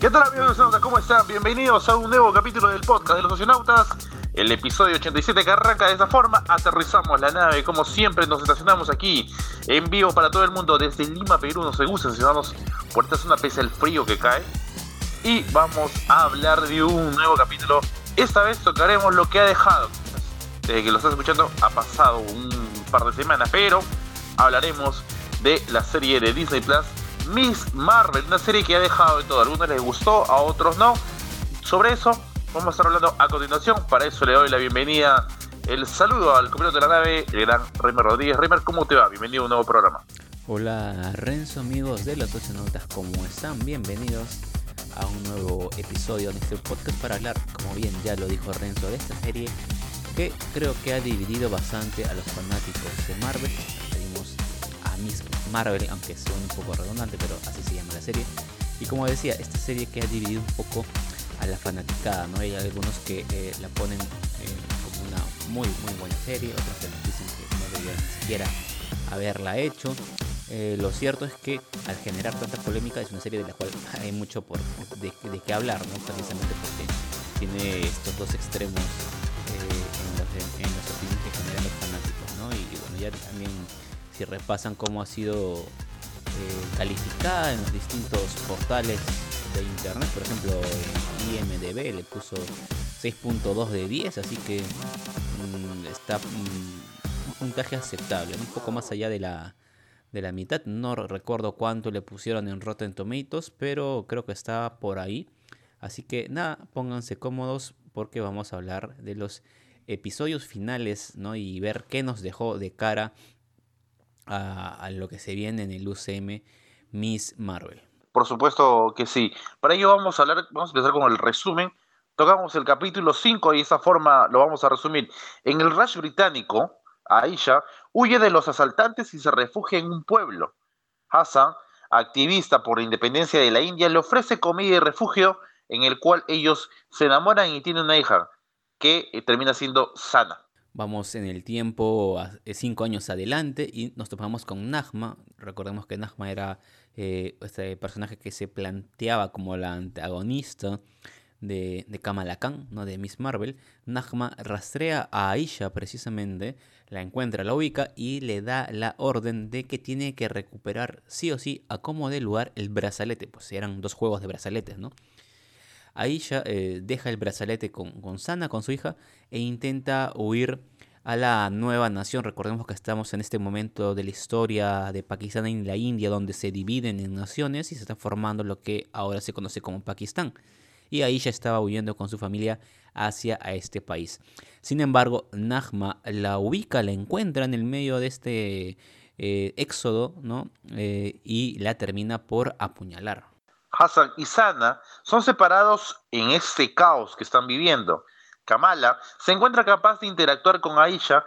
¿Qué tal amigos astronautas? ¿Cómo están? Bienvenidos a un nuevo capítulo del podcast de los astronautas. El episodio 87 que arranca de esta forma. Aterrizamos la nave, como siempre nos estacionamos aquí en vivo para todo el mundo desde Lima, Perú. Nos gusta estacionarnos por esta zona pese al frío que cae. Y vamos a hablar de un nuevo capítulo. Esta vez tocaremos lo que ha dejado. Desde que lo estás escuchando ha pasado un par de semanas, pero hablaremos de la serie de Disney Plus Miss Marvel, una serie que ha dejado de todo. A algunos les gustó, a otros no. Sobre eso vamos a estar hablando a continuación. Para eso le doy la bienvenida, el saludo al copiloto de la nave, el gran Reimer Rodríguez. Reimer, ¿cómo te va? Bienvenido a un nuevo programa. Hola Renzo, amigos de los Notas, ¿cómo están? Bienvenidos a un nuevo episodio de este podcast para hablar, como bien ya lo dijo Renzo, de esta serie que creo que ha dividido bastante a los fanáticos de Marvel Miss Marvel, aunque suene un poco redundante, pero así se llama la serie. Y como decía, esta serie que ha dividido un poco a la fanaticada, ¿no? Hay algunos que eh, la ponen eh, como una muy, muy buena serie, otros que dicen que no deberían ni siquiera haberla hecho. Eh, lo cierto es que al generar tanta polémica es una serie de la cual hay mucho por, de, de qué hablar, ¿no? precisamente porque tiene estos dos extremos en, los, en, las opiniones que generan los fanáticos. ¿no? Y bueno, ya también si repasan cómo ha sido eh, calificada en los distintos portales de internet, por ejemplo IMDB le puso 6.2 de 10, así que mm, está mm, un puntaje aceptable, un poco más allá de la, de la mitad, no recuerdo cuánto le pusieron en Rotten Tomatoes, pero creo que está por ahí. Así que nada, pónganse cómodos porque vamos a hablar de los episodios finales ¿no? y ver qué nos dejó de cara a, lo que se viene en el UCM Miss Marvel. Por supuesto que sí. Para ello vamos a hablar, vamos a empezar con el resumen. Tocamos el capítulo 5 y de esa forma lo vamos a resumir. En el Rush británico, Aisha huye de los asaltantes y se refugia en un pueblo. Hassan, activista por la independencia de la India, le ofrece comida y refugio en el cual ellos se enamoran y tienen una hija que eh, termina siendo sana. Vamos en el tiempo eh, cinco años adelante y nos topamos con Nagma. Recordemos que Nagma era eh, este personaje que se planteaba como la antagonista de, de Kamala Khan, ¿no? de Miss Marvel. Nagma rastrea a Aisha precisamente, la encuentra, la ubica y le da la orden de que tiene que recuperar sí o sí a como de lugar el brazalete. Pues eran dos juegos de brazaletes, ¿no? Aisha eh, deja el brazalete con, Sana, con su hija, e intenta huir a la nueva nación. Recordemos que estamos en este momento de la historia de Pakistán y la India, donde se dividen en naciones y se está formando lo que ahora se conoce como Pakistán. Y Aisha estaba huyendo con su familia hacia a este país. Sin embargo, Nagma la ubica, la encuentra en el medio de este eh, éxodo, ¿no? Eh, y la termina por apuñalar. Hassan y Sana son separados en este caos que están viviendo. Kamala se encuentra capaz de interactuar con Aisha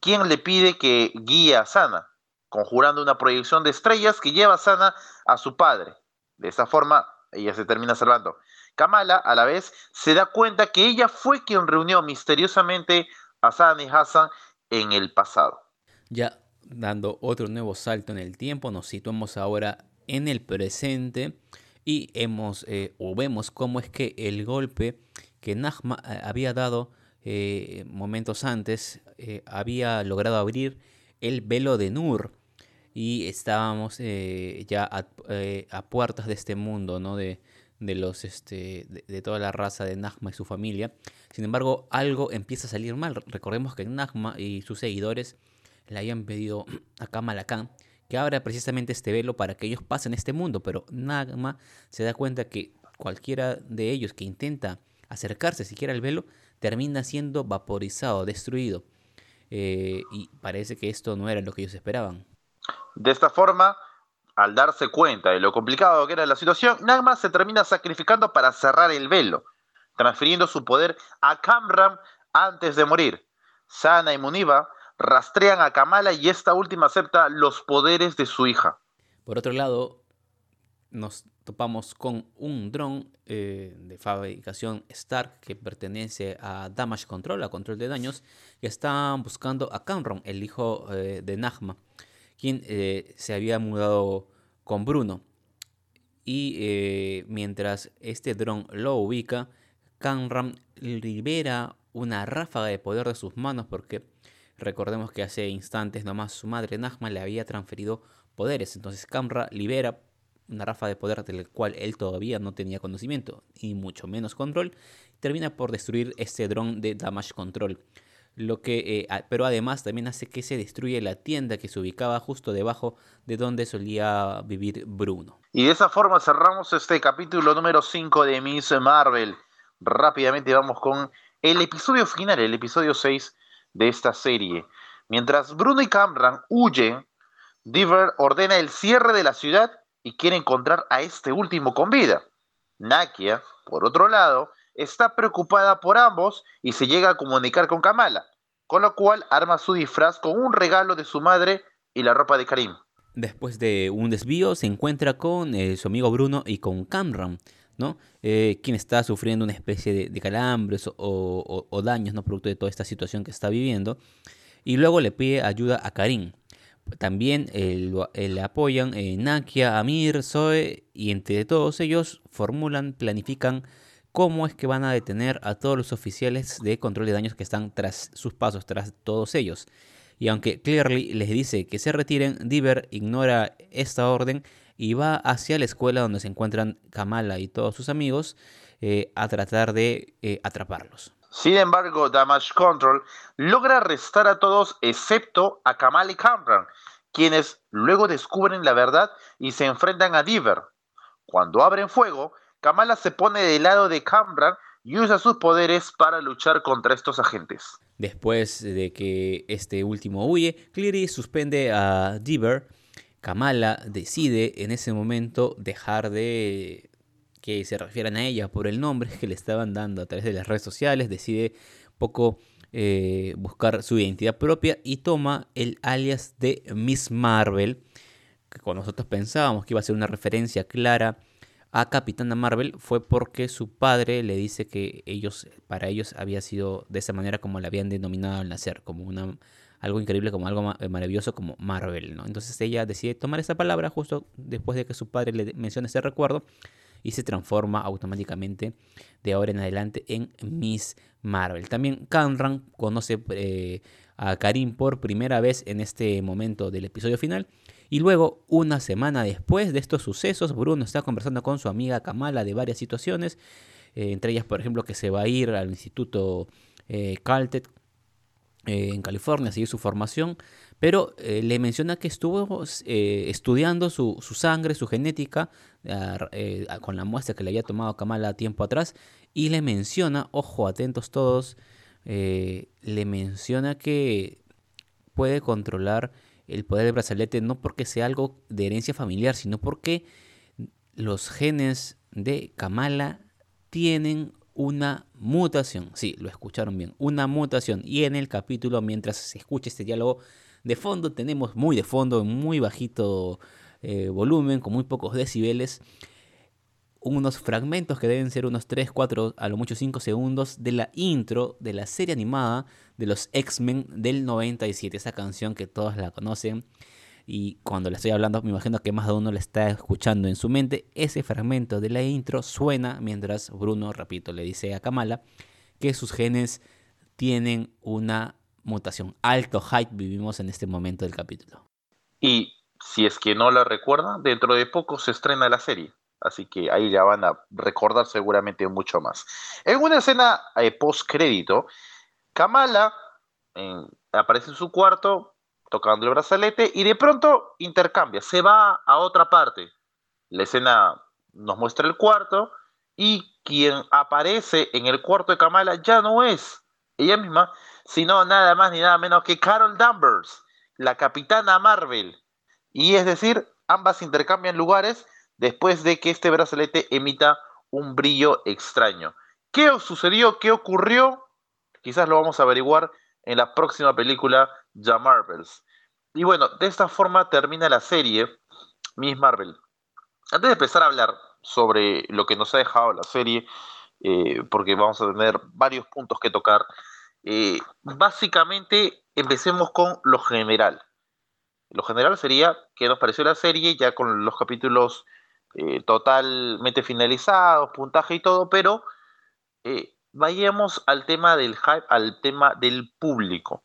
quien le pide que guíe a Sana, conjurando una proyección de estrellas que lleva a Sana a su padre. De esa forma, ella se termina salvando. Kamala, a la vez, se da cuenta que ella fue quien reunió misteriosamente a Sana y Hassan en el pasado. Ya dando otro nuevo salto en el tiempo, nos situamos ahora en el presente y hemos eh, o vemos cómo es que el golpe que Nagma eh, había dado eh, momentos antes había logrado abrir el velo de Nur y estábamos ya a, puertas de este mundo, ¿no? De, de los este de, toda la raza de Nagma y su familia. Sin embargo, algo empieza a salir mal. Recordemos que Nagma y sus seguidores le habían pedido a Kamala Khan que abra precisamente este velo para que ellos pasen este mundo, pero Nagma se da cuenta que cualquiera de ellos que intenta acercarse siquiera al velo termina siendo vaporizado, destruido. Eh, y parece que esto no era lo que ellos esperaban. De esta forma, al darse cuenta de lo complicado que era la situación, Nagma se termina sacrificando para cerrar el velo, transfiriendo su poder a Kamram antes de morir. Sana y Muniba rastrean a Kamala y esta última acepta los poderes de su hija. Por otro lado, nos topamos con un dron eh, de fabricación Stark que pertenece a Damage Control, a control de daños, que están buscando a Cameron, el hijo eh, de Nagma, quien eh, se había mudado con Bruno. y mientras este dron lo ubica, Kamran libera una ráfaga de poder de sus manos porque recordemos que hace instantes nomás su madre Nagma le había transferido poderes. Entonces Kamra libera una ráfaga de poder del cual él todavía no tenía conocimiento y mucho menos control. Termina por destruir este dron de Damage Control. Lo que, eh, pero además también hace que se destruya la tienda que se ubicaba justo debajo de donde solía vivir Bruno. Y de esa forma cerramos este capítulo número 5 de Miss Marvel. Rápidamente vamos con el episodio final, el episodio 6 de esta serie. Mientras Bruno y Cameron huyen, Diver ordena el cierre de la ciudad y quiere encontrar a este último con vida. Nakia, por otro lado, está preocupada por ambos y se llega a comunicar con Kamala, con lo cual arma su disfraz con un regalo de su madre y la ropa de Karim. Después de un desvío se encuentra con eh, su amigo Bruno y con Cameron, Eh, quien está sufriendo una especie de, calambres o, daños ¿no? producto de toda esta situación que está viviendo. Y luego le pide ayuda a Karim. También le apoyan eh, Nakia, Amir, Zoe y entre todos ellos formulan, planifican cómo es que van a detener a todos los oficiales de control de daños que están tras sus pasos, tras todos ellos. Y aunque Clearly les dice que se retiren, Diver ignora esta orden y va hacia la escuela donde se encuentran Kamala y todos sus amigos eh, a tratar de eh, atraparlos. Sin embargo, Damage Control logra arrestar a todos excepto a Kamala y Cameron, quienes luego descubren la verdad y se enfrentan a Diver. Cuando abren fuego, Kamala se pone del lado de Cameron y usa sus poderes para luchar contra estos agentes. Después de que este último huye, Cleary suspende a Diver. Kamala decide en ese momento dejar de que se refieran a ella por el nombre que le estaban dando a través de las redes sociales. Decide poco eh, buscar su identidad propia y toma el alias de Miss Marvel, que con nosotros pensábamos que iba a ser una referencia clara a Capitana Marvel fue porque su padre le dice que ellos, para ellos había sido de esa manera como la habían denominado al nacer, como una, algo increíble, como algo maravilloso como Marvel, ¿no? Entonces ella decide tomar esa palabra justo después de que su padre le mencione ese recuerdo y se transforma automáticamente de ahora en adelante en Miss Marvel. También Kamran conoce eh, a Karim por primera vez en este momento del episodio final y luego, una semana después de estos sucesos, Bruno está conversando con su amiga Kamala de varias situaciones, eh, entre ellas, por ejemplo, que se va a ir al Instituto eh, Caltech eh, en California seguir su formación, pero le menciona que estuvo estudiando su, sangre, su genética, con la muestra que le había tomado Kamala tiempo atrás, y le menciona, ojo, atentos todos, le menciona que puede controlar el poder del brazalete no porque sea algo de herencia familiar, sino porque los genes de Kamala tienen una mutación. Sí, lo escucharon bien, una mutación. Y en el capítulo, mientras se escucha este diálogo, de fondo tenemos muy de fondo, muy bajito eh, volumen, con muy pocos decibeles, unos fragmentos que deben ser unos 3, 4, a lo mucho 5 segundos de la intro de la serie animada de los X-Men del 97, esa canción que todos la conocen. Y cuando le estoy hablando, me imagino que más de uno la está escuchando en su mente. Ese fragmento de la intro suena mientras Bruno, repito, le dice a Kamala que sus genes tienen una mutación. Alto hype vivimos en este momento del capítulo. Y si es que no la recuerdan, dentro de poco se estrena la serie. Así que ahí ya van a recordar seguramente mucho más. En una escena eh, post crédito, Kamala aparece en su cuarto tocando el brazalete y de pronto intercambia, se va a otra parte. La escena nos muestra el cuarto y quien aparece en el cuarto de Kamala ya no es ella misma, sino nada más ni nada menos que Carol Danvers, la capitana Marvel. Y es decir, ambas intercambian lugares después de que este brazalete emita un brillo extraño. ¿Qué sucedió? ¿Qué ocurrió? Quizás lo vamos a averiguar en la próxima película The Marvels. Y bueno, de esta forma termina la serie Miss Marvel. Antes de empezar a hablar sobre lo que nos ha dejado la serie, eh, porque vamos a tener varios puntos que tocar, eh, básicamente empecemos con lo general. Lo general sería que nos pareció la serie ya con los capítulos eh, totalmente finalizados, puntaje y todo, pero vayamos al tema del hype, al tema del público.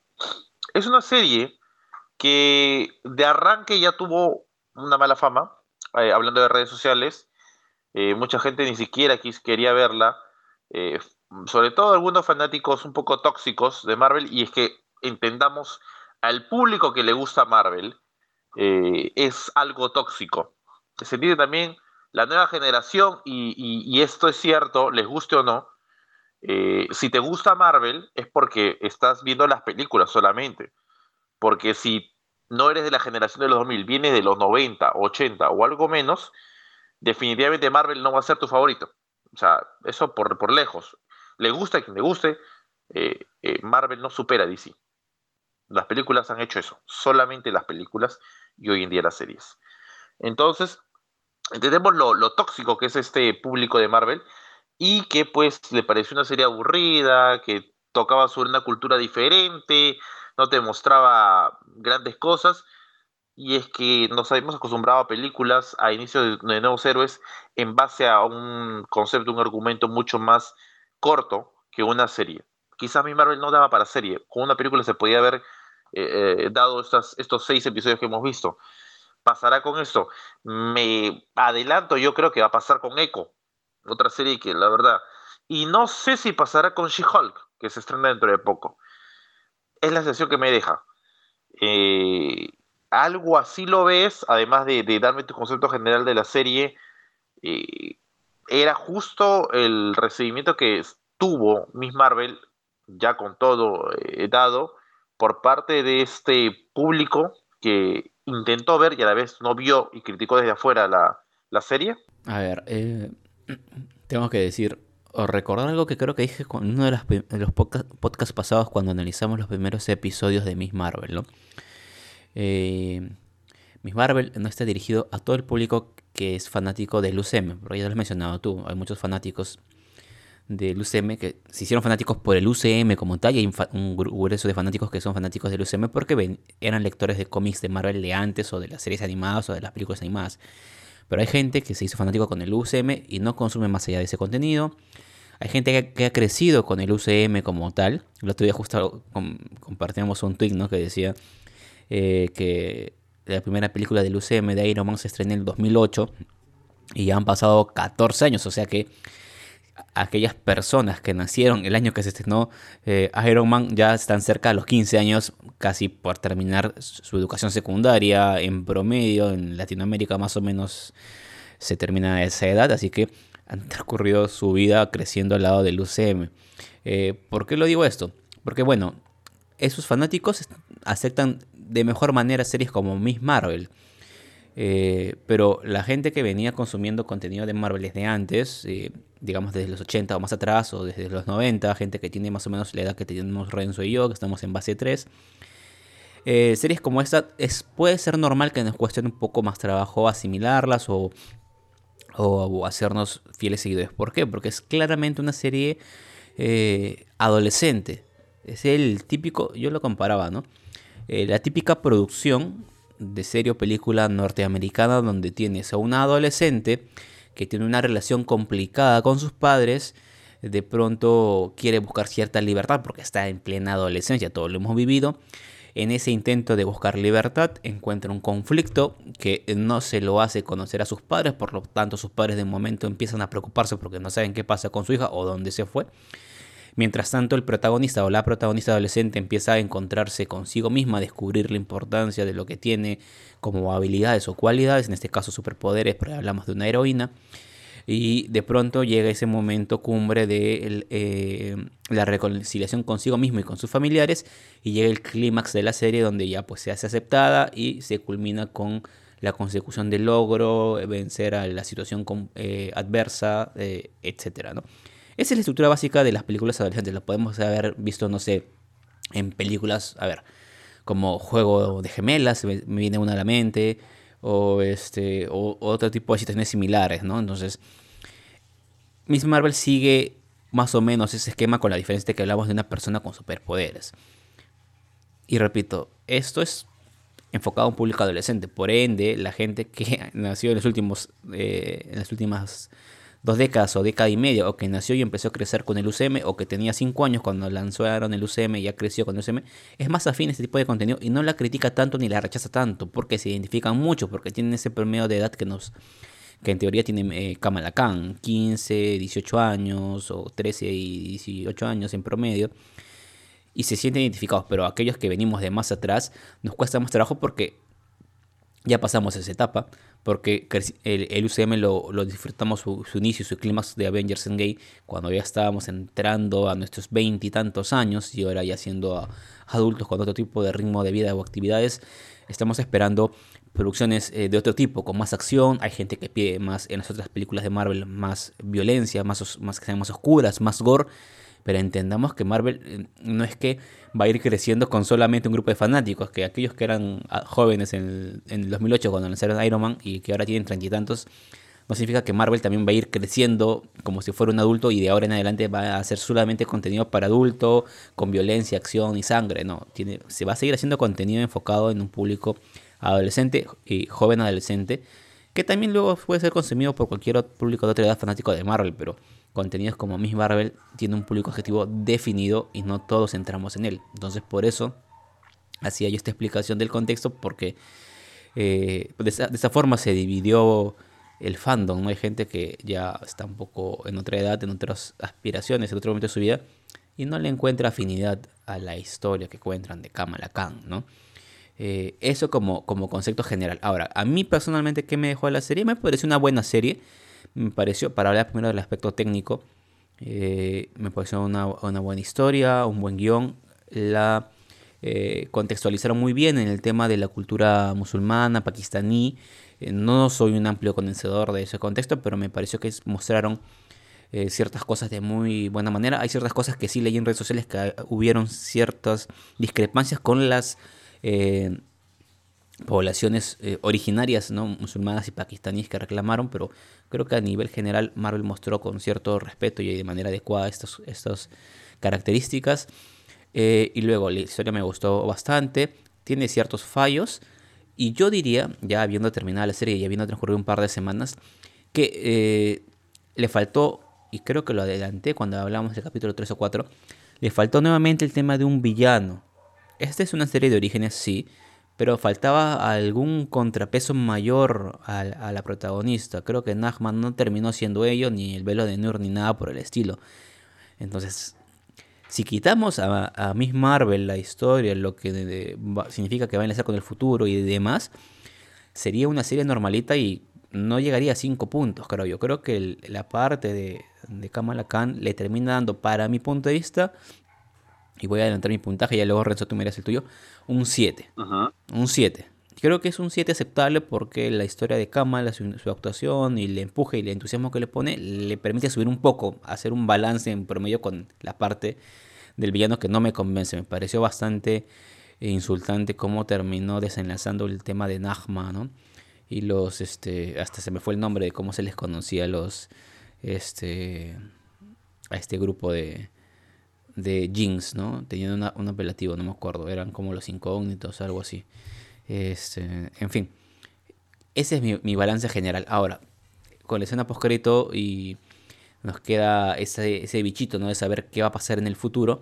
Es una serie que de arranque ya tuvo una mala fama, eh, hablando de redes sociales, mucha gente ni siquiera quería verla, sobre todo algunos fanáticos un poco tóxicos de Marvel, y es que entendamos al público que le gusta Marvel, es algo tóxico. Se entiende también la nueva generación, y, esto es cierto, les guste o no, eh, si te gusta Marvel es porque estás viendo las películas solamente. Porque si no eres de la generación de los 2000, vienes de los 90, 80 o algo menos, definitivamente Marvel no va a ser tu favorito. O sea, eso por, por lejos. Le gusta a quien le guste, eh, eh, Marvel no supera a DC. Las películas han hecho eso, solamente las películas y hoy en día las series. Entonces, entendemos lo, tóxico que es este público de Marvel y que pues le pareció una serie aburrida, que tocaba sobre una cultura diferente, no te mostraba grandes cosas. Y es que nos habíamos acostumbrado a películas a inicio de, nuevos héroes en base a un concepto, un argumento mucho más corto que una serie. Quizás mi Marvel no daba para serie. Con una película se podía haber eh, eh, dado estos seis episodios que hemos visto pasará con esto. Me adelanto, yo creo que va a pasar con Echo, otra serie que la verdad. Y no sé si pasará con She-Hulk, que se estrena dentro de poco. Es la sensación que me deja. Eh, algo así lo ves, además de, darme tu concepto general de la serie. Eh, era justo el recibimiento que tuvo Miss Marvel, ya con todo eh, dado, por parte de este público que intentó ver y a la vez no vio y criticó desde afuera la, serie? A ver, eh, tengo que decir, o recordar algo que creo que dije con uno de, los podcasts pasados cuando analizamos los primeros episodios de Miss Marvel, ¿no? Eh, Miss Marvel no está dirigido a todo el público que es fanático del UCM, porque ya lo has mencionado tú, hay muchos fanáticos del UCM que se hicieron fanáticos por el UCM como tal y hay un, grueso de fanáticos que son fanáticos del UCM porque eran lectores de cómics de Marvel de antes o de las series animadas o de las películas animadas. Pero hay gente que se hizo fanático con el UCM y no consume más allá de ese contenido. Hay gente que, ha crecido con el UCM como tal. El otro día justo compartíamos un tweet ¿no? que decía eh, que la primera película del UCM de Iron Man se estrenó en el 2008 y han pasado 14 años. O sea que aquellas personas que nacieron el año que se estrenó eh, Iron Man ya están cerca de los 15 años, casi por terminar su educación secundaria en promedio, en Latinoamérica más o menos se termina esa edad, así que han transcurrido su vida creciendo al lado del UCM. Eh, ¿Por qué lo digo esto? Porque bueno, esos fanáticos aceptan de mejor manera series como Miss Marvel. Eh, pero la gente que venía consumiendo contenido de Marvel desde antes, digamos desde los 80 o más atrás, o desde los 90, gente que tiene más o menos la edad que tenemos Renzo y yo, que estamos en base 3. Eh, series como esta es, puede ser normal que nos cueste un poco más trabajo asimilarlas o, o, hacernos fieles seguidores. ¿Por qué? Porque es claramente una serie eh, adolescente. Es el típico, yo lo comparaba, ¿no? Eh, la típica producción de serie o película norteamericana donde tienes a una adolescente que tiene una relación complicada con sus padres, de pronto quiere buscar cierta libertad porque está en plena adolescencia, todo lo hemos vivido. En ese intento de buscar libertad encuentra un conflicto que no se lo hace conocer a sus padres, por lo tanto sus padres de momento empiezan a preocuparse porque no saben qué pasa con su hija o dónde se fue. Mientras tanto, el protagonista o la protagonista adolescente empieza a encontrarse consigo misma, a descubrir la importancia de lo que tiene como habilidades o cualidades, en este caso superpoderes, porque hablamos de una heroína. Y de pronto llega ese momento cumbre de eh, la reconciliación consigo mismo y con sus familiares. Y llega el clímax de la serie donde ya pues se hace aceptada y se culmina con la consecución del logro, vencer a la situación eh, adversa, eh, etc. ¿no? Esa es la estructura básica de las películas adolescentes. Lo podemos haber visto, no sé, en películas, a ver, como Juego de Gemelas, me, viene una a la mente, o, este, o, otro tipo de situaciones similares, ¿no? Entonces, Miss Marvel sigue más o menos ese esquema con la diferencia de que hablamos de una persona con superpoderes. Y repito, esto es enfocado a un público adolescente. Por ende, la gente que nació en los últimos, eh, en las últimas dos décadas o década y media, o que nació y empezó a crecer con el UCM, o que tenía cinco años cuando lanzaron el UCM y ya creció con el UCM, es más afín a este tipo de contenido y no la critica tanto ni la rechaza tanto, porque se identifican mucho, porque tienen ese promedio de edad que nos que en teoría tiene eh, Kamala Khan, 15, 18 años, o 13 y 18 años en promedio, y se sienten identificados, pero aquellos que venimos de más atrás nos cuesta más trabajo porque ya pasamos esa etapa, porque el, UCM lo, disfrutamos su, inicio, su clímax de Avengers Endgame, cuando ya estábamos entrando a nuestros veintitantos años y ahora ya siendo adultos con otro tipo de ritmo de vida o actividades, estamos esperando producciones eh, de otro tipo, con más acción. Hay gente que pide más en las otras películas de Marvel, más violencia, más, más que sean más oscuras, más gore. Pero entendamos que Marvel eh, no es que va a ir creciendo con solamente un grupo de fanáticos, que aquellos que eran ah, jóvenes en el, 2008 cuando lanzaron Iron Man y que ahora tienen treinta no significa que Marvel también va a ir creciendo como si fuera un adulto y de ahora en adelante va a hacer solamente contenido para adulto, con violencia, acción y sangre. No, tiene, se va a seguir haciendo contenido enfocado en un público adolescente y joven adolescente, que también luego puede ser consumido por cualquier otro público de otra edad fanático de Marvel, pero contenidos como Miss Marvel tiene un público objetivo definido y no todos entramos en él. Entonces por eso hacía yo esta explicación del contexto, porque eh, de, esa, forma se dividió el fandom, ¿no? Hay gente que ya está un poco en otra edad, en otras aspiraciones, en otro momento de su vida, y no le encuentra afinidad a la historia que encuentran de Kamala Khan, ¿no? Eh, eso como, como concepto general. Ahora, a mí personalmente, ¿qué me dejó la serie? Me pareció una buena serie. Me pareció, para hablar primero del aspecto técnico, eh, me pareció una, buena historia, un buen guion. La eh, contextualizaron muy bien en el tema de la cultura musulmana, pakistaní. no soy un amplio conocedor de ese contexto, pero me pareció que mostraron ciertas cosas de muy buena manera. Hay ciertas cosas que sí leí en redes sociales que hubieron ciertas discrepancias con las eh, poblaciones eh, originarias, ¿no? musulmanas y pakistaníes que reclamaron, pero creo que a nivel general Marvel mostró con cierto respeto y de manera adecuada estas, estas características. Eh, y luego la historia me gustó bastante, tiene ciertos fallos, y yo diría, ya habiendo terminado la serie y habiendo transcurrido un par de semanas, que le faltó, y creo que lo adelanté cuando hablamos del capítulo 3 o 4, le faltó nuevamente el tema de un villano esta es una serie de orígenes, sí, pero faltaba algún contrapeso mayor a, la protagonista. Creo que Nachman no terminó siendo ello, ni el velo de Nur, ni nada por el estilo. Entonces, si quitamos a, Miss Marvel la historia, lo que significa que va a enlazar con el futuro y demás, sería una serie normalita y no llegaría a 5 puntos, creo yo. Creo que la parte de, de Kamala Khan le termina dando, para mi punto de vista, y voy a adelantar mi puntaje, ya luego Renzo tú miras el tuyo, un 7. Un 7. Creo que es un 7 aceptable porque la historia de Kamala, su, actuación y el empuje y el entusiasmo que le pone, le permite subir un poco, hacer un balance en promedio con la parte del villano que no me convence. Me pareció bastante insultante cómo terminó desenlazando el tema de Nagma, ¿no? Y los, este, hasta se me fue el nombre de cómo se les conocía a los, este, a este grupo de, de Jinx, ¿no? Tenían un apelativo, no me acuerdo, eran como los incógnitos, algo así. Este, en fin, ese es mi, balance general. Ahora, con la escena y nos queda ese, ese bichito, ¿no? De saber qué va a pasar en el futuro,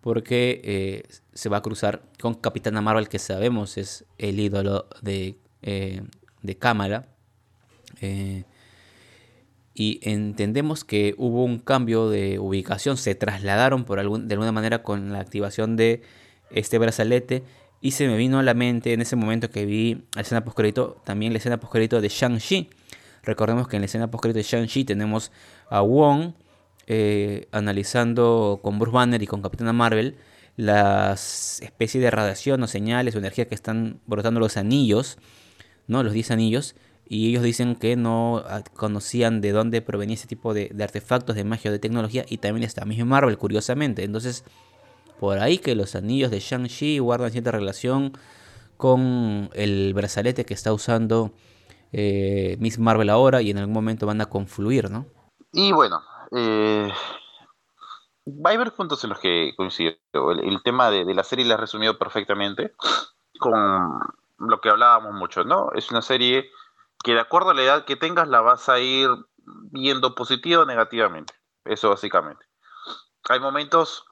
porque eh, se va a cruzar con Capitana Marvel, que sabemos es el ídolo de, eh, de cámara. Eh, y entendemos que hubo un cambio de ubicación, se trasladaron por algún, de alguna manera con la activación de este brazalete y se me vino a la mente en ese momento que vi la escena postcrédito, también la escena postcrédito de Shang-Chi. Recordemos que en la escena postcrédito de Shang-Chi tenemos a Wong eh, analizando con Bruce Banner y con Capitana Marvel las especies de radiación o señales o energía que están brotando los anillos, ¿no? Los 10 anillos y ellos dicen que no ah, conocían de dónde provenía ese tipo de, artefactos de magia o de tecnología y también está mismo Marvel curiosamente entonces por ahí que los anillos de Shang-Chi guardan cierta relación con el brazalete que está usando eh, Miss Marvel ahora y en algún momento van a confluir, ¿no? Y bueno, eh, va a haber puntos en los que coincido. El, tema de, la serie la ha resumido perfectamente con lo que hablábamos mucho, ¿no? Es una serie que de acuerdo a la edad que tengas la vas a ir viendo positivo o negativamente. Eso básicamente. Hay momentos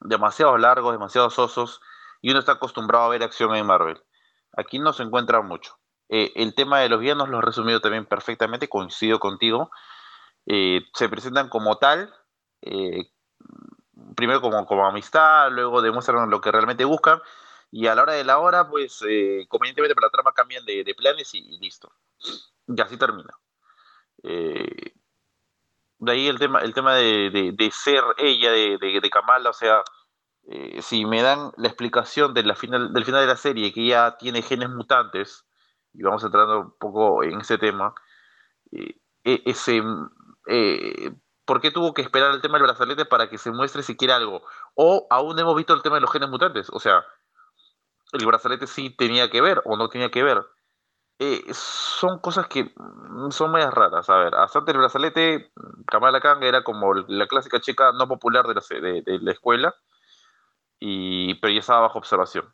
demasiado largos, demasiado sosos, y uno está acostumbrado a ver acción en Marvel. Aquí no se encuentra mucho. Eh, el tema de los villanos lo he resumido también perfectamente, coincido contigo. Eh, se presentan como tal, eh, primero como, como amistad, luego demuestran lo que realmente buscan, y a la hora de la hora, pues convenientemente para la trama cambian de, planes y, listo. Y así termina. de ahí el tema, el tema de, ser ella, de, Kamala, o sea, si me dan la explicación de final, del final de la serie, que ella tiene genes mutantes, y vamos entrando un poco en ese tema, e, ese, eh, ¿por qué tuvo que esperar el tema del brazalete para que se muestre siquiera algo? O aún hemos visto el tema de los genes mutantes, o sea, el brazalete sí tenía que ver o no tenía que ver. Eh, son cosas que son medias raras. A ver, hasta antes del brazalete, Kamala Khan era como la clásica chica no popular de la, de la escuela, y, pero ya estaba bajo observación.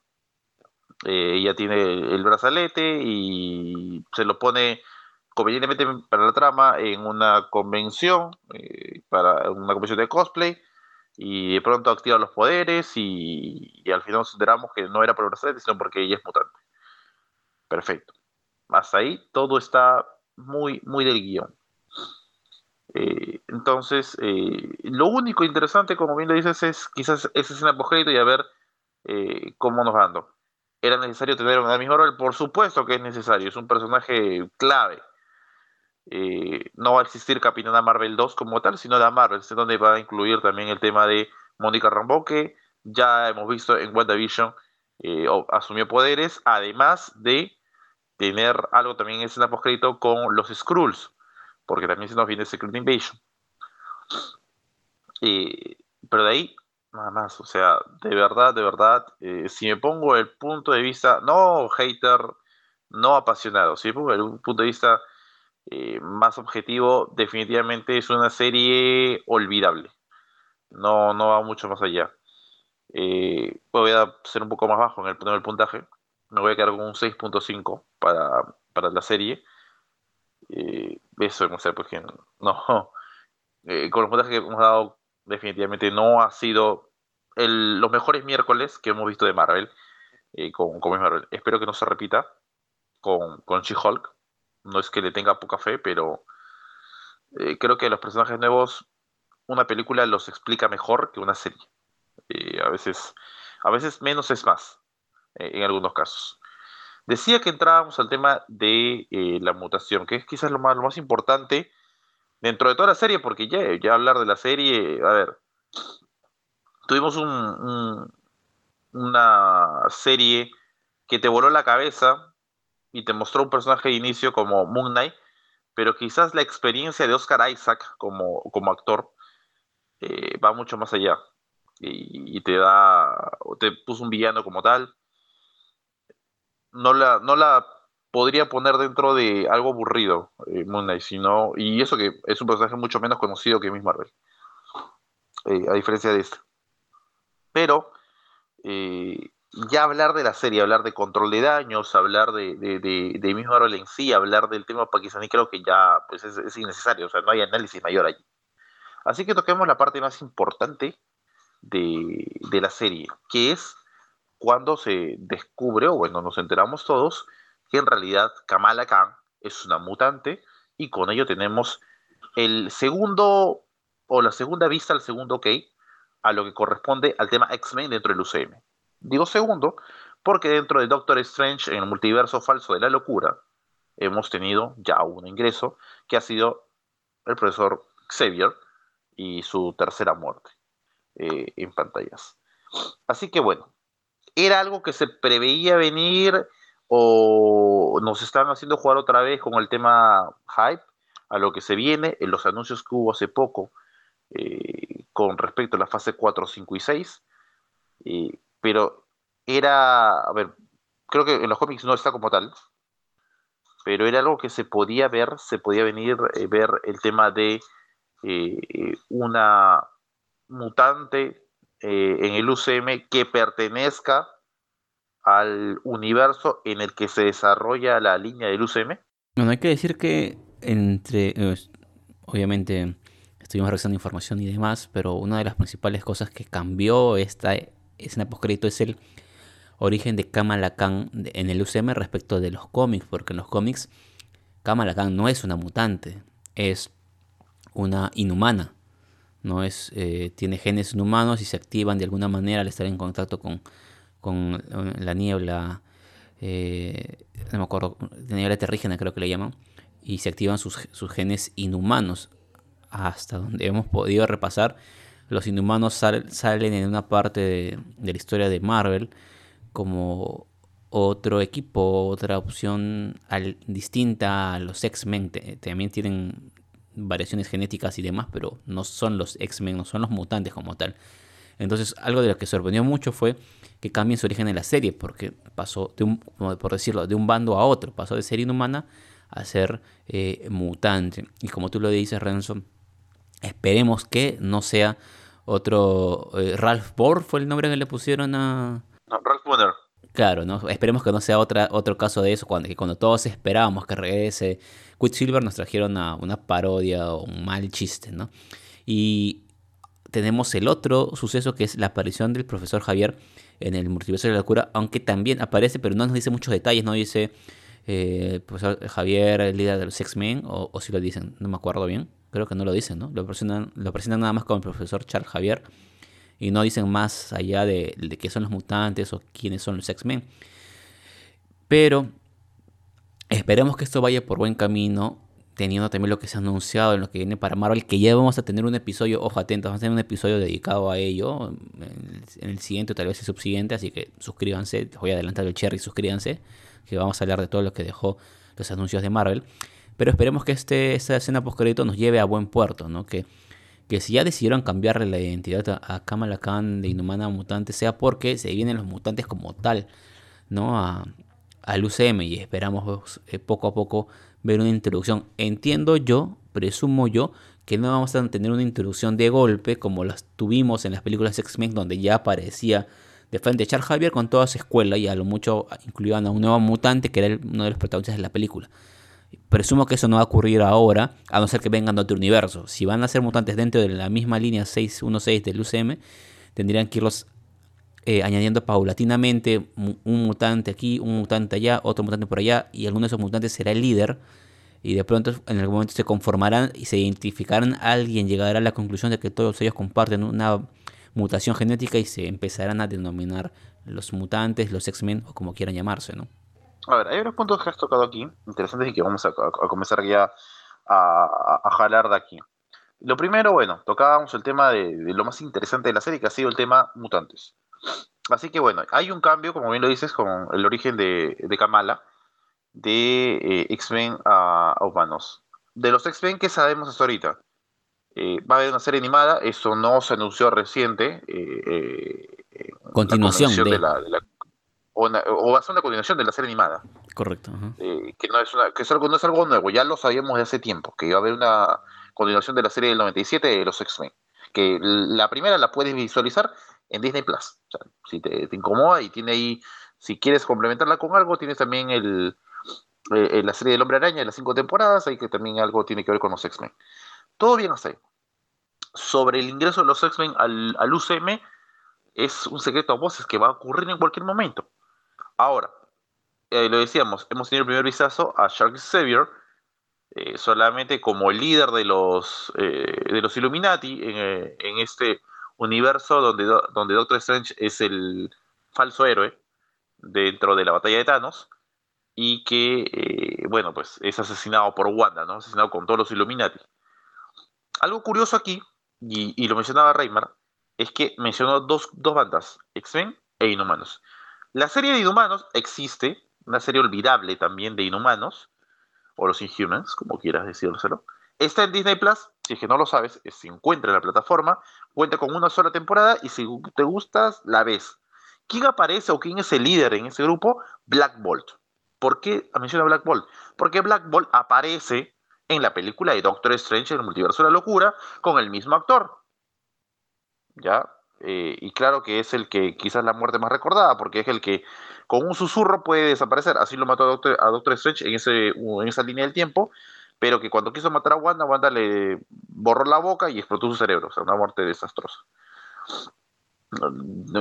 Eh, ella tiene el brazalete y se lo pone convenientemente para la trama en una convención, eh, para una convención de cosplay, y de pronto activa los poderes y, al final nos enteramos que no era por brazalete, sino porque ella es mutante. Perfecto. Hasta ahí todo está muy, muy del guion. Eh, entonces, lo único interesante, como bien lo dices, es quizás esa escena post y a ver cómo nos ando. ¿Era necesario tener a Amy Horrell? Por supuesto que es necesario, es un personaje clave. Eh, no va a existir Capitana Marvel 2 como tal, sino de Marvel, donde va a incluir también el tema de Mónica Rambeau, que ya hemos visto en WandaVision eh, asumió poderes, además de tener algo también en escena postcrédito con los Skrulls, porque también se nos viene Secret Invasion. Eh, pero de ahí Nada más, o sea, de verdad, de verdad, eh, si me pongo el punto de vista, no hater, no apasionado, si me pongo el punto de vista eh, más objetivo, definitivamente es una serie olvidable. No, no va mucho más allá. Eh, voy a ser un poco más bajo en el, el puntaje. Me voy a quedar con un 6.5 para, para la serie. eso, no sé, porque no. con los puntajes que hemos dado definitivamente no ha sido los mejores miércoles que hemos visto de Marvel, eh, con, Marvel. Espero que no se repita con, con She-Hulk. No es que le tenga poca fe, pero eh, creo que los personajes nuevos, una película los explica mejor que una serie. Eh, a, veces, a veces menos es más, en algunos casos. Decía que entrábamos al tema de la mutación, que es quizás lo más, lo más importante dentro de toda la serie, porque ya, ya hablar de la serie, a ver, tuvimos un, una serie que te voló la cabeza y te mostró un personaje de inicio como Moon Knight, pero quizás la experiencia de Oscar Isaac como, como actor eh, va mucho más allá y, te da, te puso un villano como tal. No la, no la podría poner dentro de algo aburrido, eh, Moon Knight, sino, y eso que es un personaje mucho menos conocido que Miss Marvel, eh, a diferencia de este. Pero eh, ya hablar de la serie, hablar de control de daños, hablar de, de, de, Miss Marvel en sí, hablar del tema pakistaní, creo que ya pues es, innecesario, o sea, no hay análisis mayor allí. Así que toquemos la parte más importante de, de la serie, que es cuando se descubre, o bueno, nos enteramos todos, que en realidad Kamala Khan es una mutante y con ello tenemos el segundo o la segunda vista, el segundo ok a lo que corresponde al tema X-Men dentro del UCM. Digo segundo porque dentro de Doctor Strange en el multiverso falso de la locura hemos tenido ya un ingreso que ha sido el profesor Xavier y su tercera muerte eh, en pantallas. Así que bueno, era algo que se preveía venir o nos están haciendo jugar otra vez con el tema hype a lo que se viene en los anuncios que hubo hace poco eh, con respecto a la fase 4, 5 y 6, eh, pero era, a ver, creo que en los cómics no está como tal, pero era algo que se podía ver, se podía venir, eh, ver el tema de una mutante en el UCM que pertenezca al universo en el que se desarrolla la línea del UCM? Bueno, hay que decir que entre, eh, obviamente, estuvimos revisando información y demás, pero una de las principales cosas que cambió esta escena postcrédito es el origen de Kamala Khan en el UCM respecto de los cómics, porque en los cómics Kamala Khan no es una mutante, es una inhumana. No es, eh, tiene genes inhumanos y se activan de alguna manera al estar en contacto con, con eh, la niebla, eh, no me acuerdo, niebla terrígena creo que le llaman, y se activan sus, genes inhumanos. Hasta donde hemos podido repasar, los inhumanos salen en una parte de, la historia de Marvel como otro equipo, otra opción distinta a los X-Men. También tienen variaciones genéticas y demás, pero no son los X-Men, no son los mutantes como tal. Entonces, algo de lo que sorprendió mucho fue que cambien su origen en la serie, porque pasó, de un, por decirlo, de un bando a otro, pasó de ser inhumana a ser eh, mutante. Y como tú lo dices, Renzo, esperemos que no sea otro. Eh, Ralph Bohr fue el nombre que le pusieron a. No, Ralph Bonner. Claro, ¿no? esperemos que no sea otra, otro caso de eso, cuando, que cuando todos esperábamos que regrese Quicksilver nos trajeron a una parodia o un mal chiste, ¿no? Y tenemos el otro suceso que es la aparición del profesor Javier en el multiverso de la locura, aunque también aparece, pero no nos dice muchos detalles, no dice eh, profesor Javier, el líder de los X-Men, o, si lo dicen, no me acuerdo bien, creo que no lo dicen, ¿no? Lo presentan, lo presentan nada más como el profesor Charles Javier y no dicen más allá de, qué son los mutantes o quiénes son los X-Men. Pero esperemos que esto vaya por buen camino, teniendo también lo que se ha anunciado en lo que viene para Marvel, que ya vamos a tener un episodio, ojo atentos, vamos a tener un episodio dedicado a ello, en el, siguiente o tal vez el subsiguiente, así que suscríbanse, voy a adelantar el cherry, suscríbanse, que vamos a hablar de todo lo que dejó los anuncios de Marvel. Pero esperemos que este, esta escena post nos lleve a buen puerto, ¿no? Que que si ya decidieron cambiarle la identidad a, Kamala Khan de Inhumana Mutante, sea porque se vienen los mutantes como tal, ¿no? A, al UCM y esperamos eh, poco a poco ver una introducción. Entiendo yo, presumo yo, que no vamos a tener una introducción de golpe como las tuvimos en las películas X-Men, donde ya aparecía de frente Charles Javier con toda su escuela y a lo mucho incluían a un nuevo mutante que era uno de los protagonistas de la película. Presumo que eso no va a ocurrir ahora, a no ser que vengan de otro universo. Si van a ser mutantes dentro de la misma línea 616 del UCM, tendrían que irlos eh, añadiendo paulatinamente un mutante aquí, un mutante allá, otro mutante por allá, y alguno de esos mutantes será el líder. Y de pronto en algún momento se conformarán y se identificarán. Alguien llegará a la conclusión de que todos ellos comparten una mutación genética y se empezarán a denominar los mutantes, los X-Men o como quieran llamarse, ¿no? A ver, hay unos puntos que has tocado aquí, interesantes y que vamos a, comenzar ya a, jalar de aquí. Lo primero, bueno, tocábamos el tema de, lo más interesante de la serie, que ha sido el tema mutantes. Así que bueno, hay un cambio, como bien lo dices, con el origen de, Kamala, de eh, X-Men a, humanos. De los X-Men, ¿qué sabemos hasta ahorita? Eh, va a haber una serie animada, eso no se anunció reciente. Eh, Continuación de... la, o, va a ser una continuación de la serie animada. Correcto. Eh, que no es, que es algo, no es algo nuevo, ya lo sabíamos de hace tiempo, que iba a haber una continuación de la serie del 97 de los X-Men. Que la primera la puedes visualizar en Disney Plus. O sea, si te, incomoda y tiene ahí, si quieres complementarla con algo, tienes también el, eh, la serie del Hombre Araña de las cinco temporadas, ahí que también algo tiene que ver con los X-Men. Todo bien hasta ahí. Sobre el ingreso de los X-Men al, al UCM, es un secreto a voces que va a ocurrir en cualquier momento. Ahora, eh, lo decíamos, hemos tenido el primer vistazo a Shark Xavier, eh, solamente como líder de los, eh, de los Illuminati en, este universo donde, donde Doctor Strange es el falso héroe dentro de la batalla de Thanos y que, bueno, pues es asesinado por Wanda, ¿no? Asesinado con todos los Illuminati. Algo curioso aquí, y, lo mencionaba Reymar, es que mencionó dos, dos bandas, X-Men e Inhumanos. La serie de Inhumanos existe, una serie olvidable también de Inhumanos, o los Inhumans, como quieras decírselo. Está en Disney Plus, si es que no lo sabes, se encuentra en la plataforma, cuenta con una sola temporada y si te gustas, la ves. ¿Quién aparece o quién es el líder en ese grupo? Black Bolt. ¿Por qué menciona Black Bolt? Porque Black Bolt aparece en la película de Doctor Strange en el multiverso de la locura con el mismo actor. ¿Ya? Eh, y claro que es el que quizás la muerte más recordada, porque es el que con un susurro puede desaparecer. Así lo mató a Doctor, a Doctor Strange en, ese, en esa línea del tiempo, pero que cuando quiso matar a Wanda, Wanda le borró la boca y explotó su cerebro, o sea, una muerte desastrosa.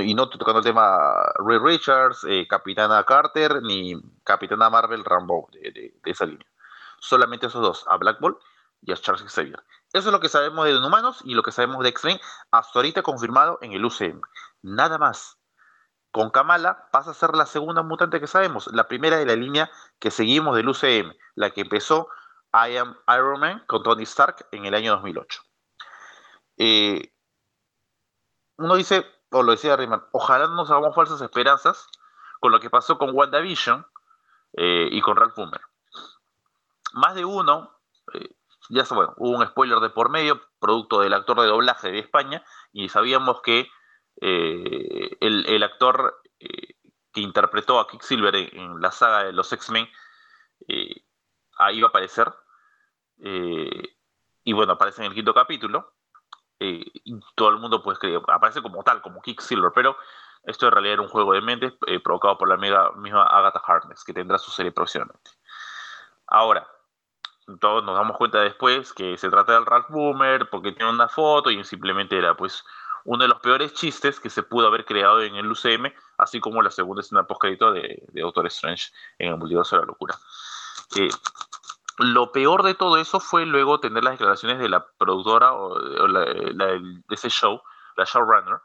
Y no tocando el tema Ray Richards, eh, Capitana Carter, ni Capitana Marvel Rambo de, esa línea. Solamente esos dos, a Black Bolt y a Charles Xavier. Eso es lo que sabemos de Inhumanos y lo que sabemos de X-Men hasta ahorita confirmado en el UCM. Nada más. Con Kamala pasa a ser la segunda mutante que sabemos, la primera de la línea que seguimos del UCM, la que empezó I Am Iron Man con Tony Stark en el año 2008. Eh, uno dice, o lo decía Rayman, ojalá no nos hagamos falsas esperanzas con lo que pasó con WandaVision eh, y con Ralph Boomer. Más de uno, eh, ya bueno, hubo un spoiler de por medio, producto del actor de doblaje de España, y sabíamos que eh, el, actor que interpretó a Quicksilver en, en, la saga de los X-Men iba a aparecer. y bueno, aparece en el quinto capítulo. Eh, todo el mundo pues aparece como tal, como Silver, pero esto en realidad era un juego de mentes eh, provocado por la amiga, misma Agatha Harkness, que tendrá su serie próximamente. Ahora, todos nos damos cuenta después que se trata del Ralph Boomer, porque tiene una foto y simplemente era pues uno de los peores chistes que se pudo haber creado en el UCM, así como la segunda escena post de, de Doctor Strange en el multiverso de la locura. Eh, lo peor de todo eso fue luego tener las declaraciones de la productora o, de ese show, la showrunner,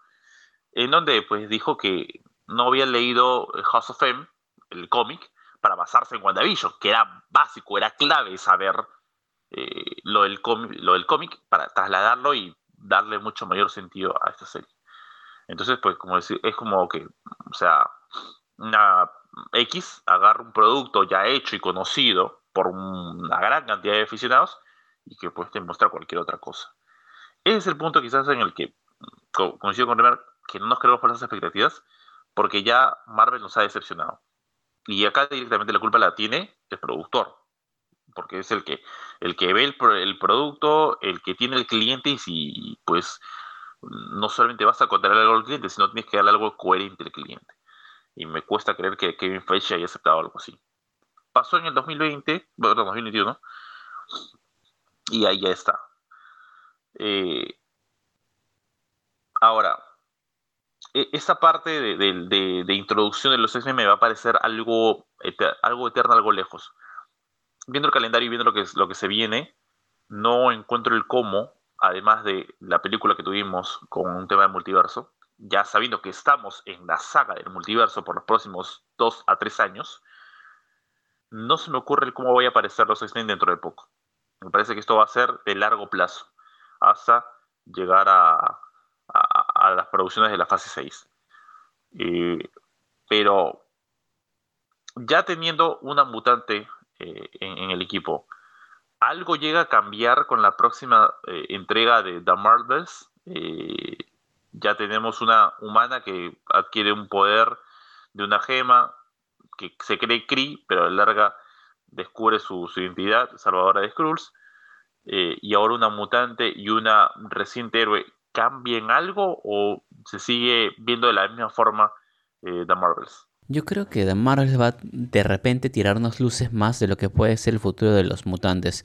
en donde pues dijo que no había leído House of M, el cómic, para basarse en WandaVision, que era básico, era clave saber eh, lo del cómic para trasladarlo y darle mucho mayor sentido a esta serie. Entonces, pues como decir, es como que, o sea, una X agarra un producto ya hecho y conocido, por una gran cantidad de aficionados y que pues te muestra cualquier otra cosa. Ese es el punto quizás en el que coincido con Remar que no nos creemos falsas expectativas porque ya Marvel nos ha decepcionado. Y acá directamente la culpa la tiene el productor, porque es el que, el que ve el, el producto, el que tiene el cliente y si pues no solamente vas a contar algo al cliente, sino tienes que darle algo coherente al cliente. Y me cuesta creer que Kevin Feige haya aceptado algo así pasó en el 2020, bueno, 2021, y ahí ya está. Eh, ahora, e, esta parte de, introducción de los x me va a parecer algo, algo eterno, algo lejos. Viendo el calendario y viendo lo que, lo que se viene, no encuentro el cómo, además de la película que tuvimos con un tema de multiverso, ya sabiendo que estamos en la saga del multiverso por los próximos dos a tres años, no se me ocurre cómo voy a aparecer los X-Men dentro de poco. Me parece que esto va a ser de largo plazo, hasta llegar a, las producciones de la fase 6. pero ya teniendo una mutante eh, en, el equipo, ¿algo llega a cambiar con la próxima eh, entrega de The Marvels? Eh, ya tenemos una humana que adquiere un poder de una gema, que se cree Kree, pero a la larga descubre su, identidad, salvadora de Skrulls, eh, y ahora una mutante y una reciente héroe, ¿cambien algo o se sigue viendo de la misma forma eh, The Marvels? Yo creo que The Marvels va de repente tirarnos luces más de lo que puede ser el futuro de los mutantes.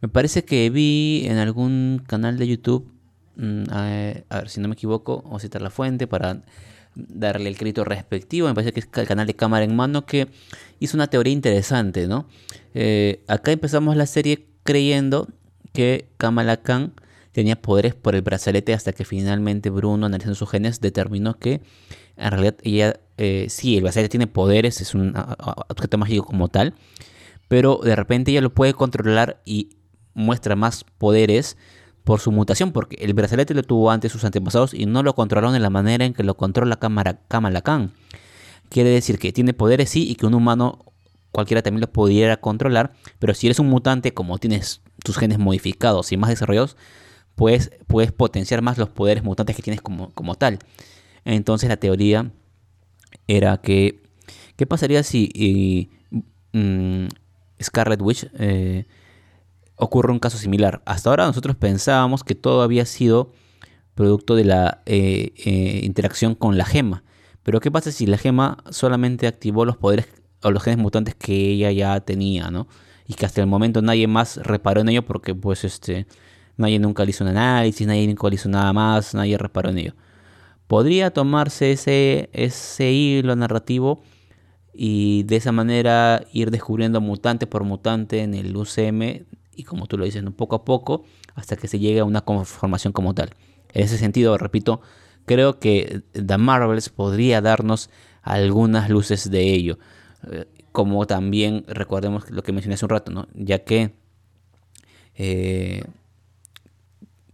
Me parece que vi en algún canal de YouTube, mm, a, ver si no me equivoco, o citar la fuente para darle el crédito respectivo. Me parece que es el canal de Cámara en Mano que hizo una teoría interesante, ¿no? Eh, acá empezamos la serie creyendo que Kamala Khan tenía poderes por el brazalete hasta que finalmente Bruno, analizando sus genes, determinó que en realidad ella, eh, sí, el brazalete tiene poderes, es un objeto mágico como tal, pero de repente ella lo puede controlar y muestra más poderes por su mutación, porque el brazalete lo tuvo antes sus antepasados y no lo controlaron de la manera en que lo controla Kamala Khan. Quiere decir que tiene poderes sí y que un humano cualquiera también lo pudiera controlar, pero si eres un mutante como tienes tus genes modificados y más desarrollados, pues puedes potenciar más los poderes mutantes que tienes como, como tal. Entonces la teoría era que, ¿qué pasaría si mm, Scarlet Witch eh, ocurre un caso similar. Hasta ahora nosotros pensábamos que todo había sido producto de la eh, eh, interacción con la gema. Pero ¿qué pasa si la gema solamente activó los poderes o los genes mutantes que ella ya tenía, ¿no? Y que hasta el momento nadie más reparó en ello porque pues este nadie nunca le hizo un análisis, nadie nunca le hizo nada más, nadie reparó en ello. Podría tomarse ese, ese hilo narrativo y de esa manera ir descubriendo mutante por mutante en el UCM y como tú lo dices, poco a poco hasta que se llegue a una conformación como tal. En ese sentido, repito, creo que The Marvels podría darnos algunas luces de ello. Eh, como también recordemos lo que mencioné hace un rato, ¿no? ya que eh,